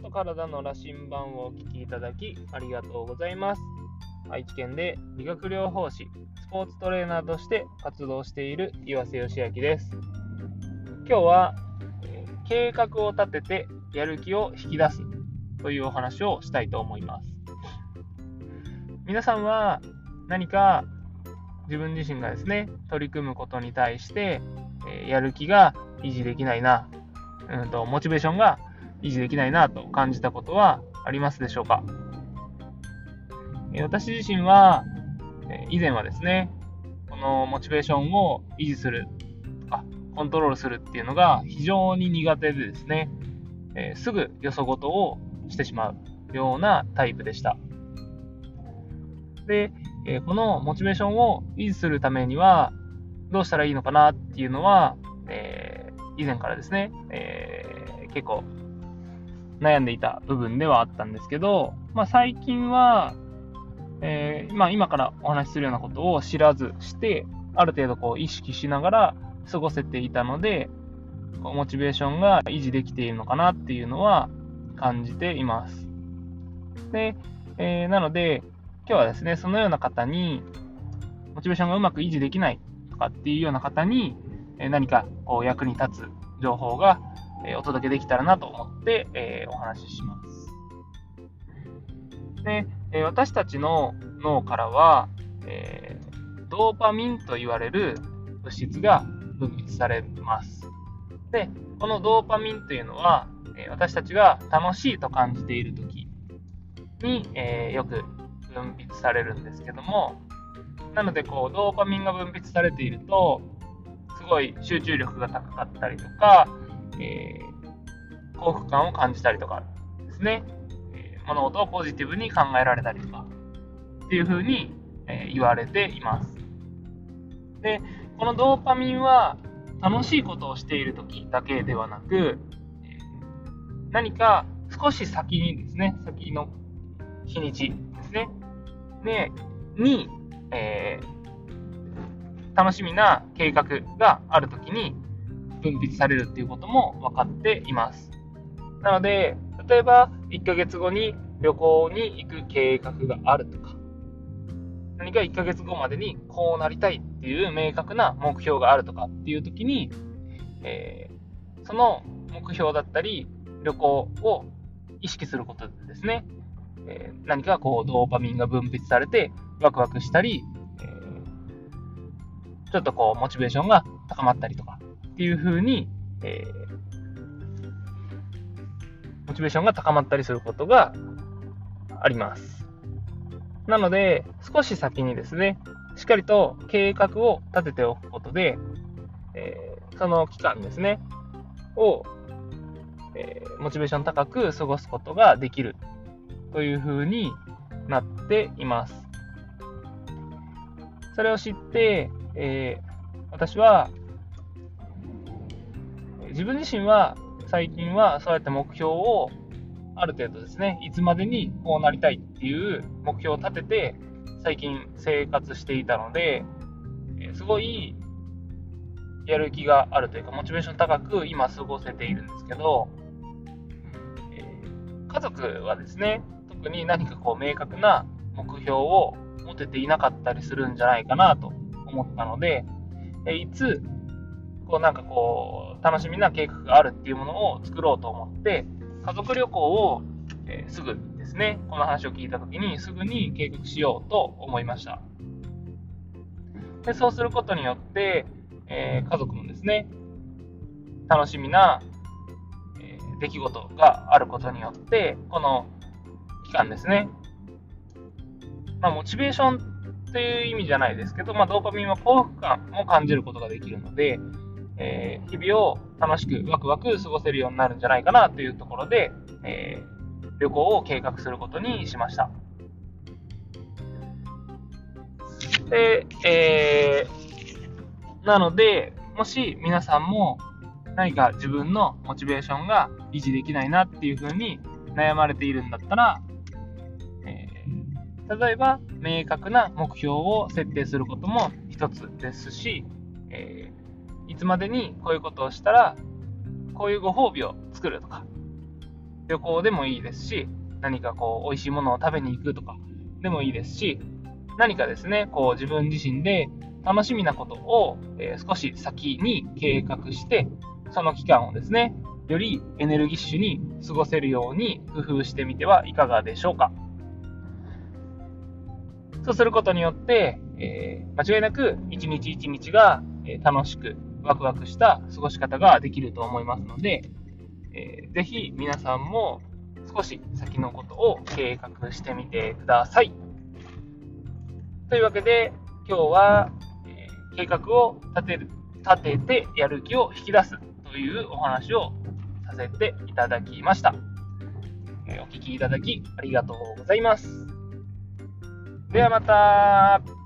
と体の羅針盤をお聞きいただきありがとうございます。愛知県で理学療法士、スポーツトレーナーとして活動している岩瀬義明です。今日は、え計画を立ててやる気を引き出すというお話をしたいと思います。皆さんは何か自分自身がですね、取り組むことに対して、えやる気が維持できないな、うんと、モチベーションが維持できないなと感じたことはありますでしょうか？私自身は、以前はですね、このモチベーションを維持するとか、コントロールするっていうのが非常に苦手でですね、えすぐよそごとをしてしまうようなタイプでした。で、えこのモチベーションを維持するためには、どうしたらいいのかなっていうのは、え、以前からですね、えー、結構悩んでいた部分ではあったんですけど、まあ、最近は、えー、まあ、今からお話しするようなことを知らずして、ある程度こう意識しながら過ごせていたので、モチベーションが維持できているのかなっていうのは感じています。で、えー、なので、今日はですね、そのような方に、モチベーションがうまく維持できないとかっていうような方に、何かこう役に立つ情報が、えお届けできたらなと思って、えお話しします。で、え私たちの脳からは、えドーパミンと言われる物質が分泌されます。で、このドーパミンというのは、え私たちが楽しいと感じている時に、えよく分泌されるんですけども、なので、こう、ドーパミンが分泌されていると、すごい集中力が高かったりとか、えー、幸福感を感じたりとかですね、えー、物事をポジティブに考えられたりとか、っていうふうに、えー、言われています。で、このドーパミンは楽しいことをしている時だけではなく、何か少し先にですね、先の日にちですね、で、に、えー、楽しみな計画があるときに分泌されるっていうことも分かっています。なので、例えば1ヶ月後に旅行に行く計画があるとか、何か1ヶ月後までにこうなりたいっていう明確な目標があるとかっていう時に、えー、その目標だったり旅行を意識することでですね、えー、何かこうドーパミンが分泌されてワクワクしたり、えー、ちょっとこうモチベーションが高まったりとかっていう風に、えー、モチベーションが高まったりすることがあります。なので、少し先にですね、しっかりと計画を立てておくことで、えー、その期間ですね、を、えー、モチベーション高く過ごすことができるというふうになっています。それを知って、えー、私は自分自身は最近はそうやって目標をある程度ですね、いつまでにこうなりたいっていう目標を立てて最近生活していたので、えすごいやる気があるというか、モチベーション高く今過ごせているんですけど、え家族はですね、特に何かこう明確な目標を持てていなかったりするんじゃないかなと思ったので、えいつ、こうなんかこう、楽しみな計画があるっていうものを作ろうと思って、家族旅行を、え、すぐですね、この話を聞いた時にすぐに計画しようと思いました。でそうすることによって、えー、家族もですね、楽しみな、え、出来事があることによって、この期間ですね。まあ、モチベーションっていう意味じゃないですけど、まあ、ドーパミンは幸福感も感じることができるので、えー、日々を楽しくワクワク過ごせるようになるんじゃないかなというところで、えー、旅行を計画することにしました。で、えー、なので、もし皆さんも何か自分のモチベーションが維持できないなっていうふうに悩まれているんだったら、え例えば、明確な目標を設定することも一つですし、えー、いつまでにこういうことをしたら、こういうご褒美を作るとか、旅行でもいいですし、何かこう、美味しいものを食べに行くとかでもいいですし、何かですね、こう自分自身で楽しみなことを、えー、少し先に計画して、その期間をですね、よりエネルギッシュに過ごせるように工夫してみてはいかがでしょうか。そうすることによって、えー、間違いなく一日一日が楽しくワクワクした過ごし方ができると思いますので、えー、ぜひ皆さんも少し先のことを計画してみてください。というわけで、今日は、えー、計画を立てる、立ててやる気を引き出すというお話をさせていただきました。え、お聞きいただきありがとうございます。ではまた。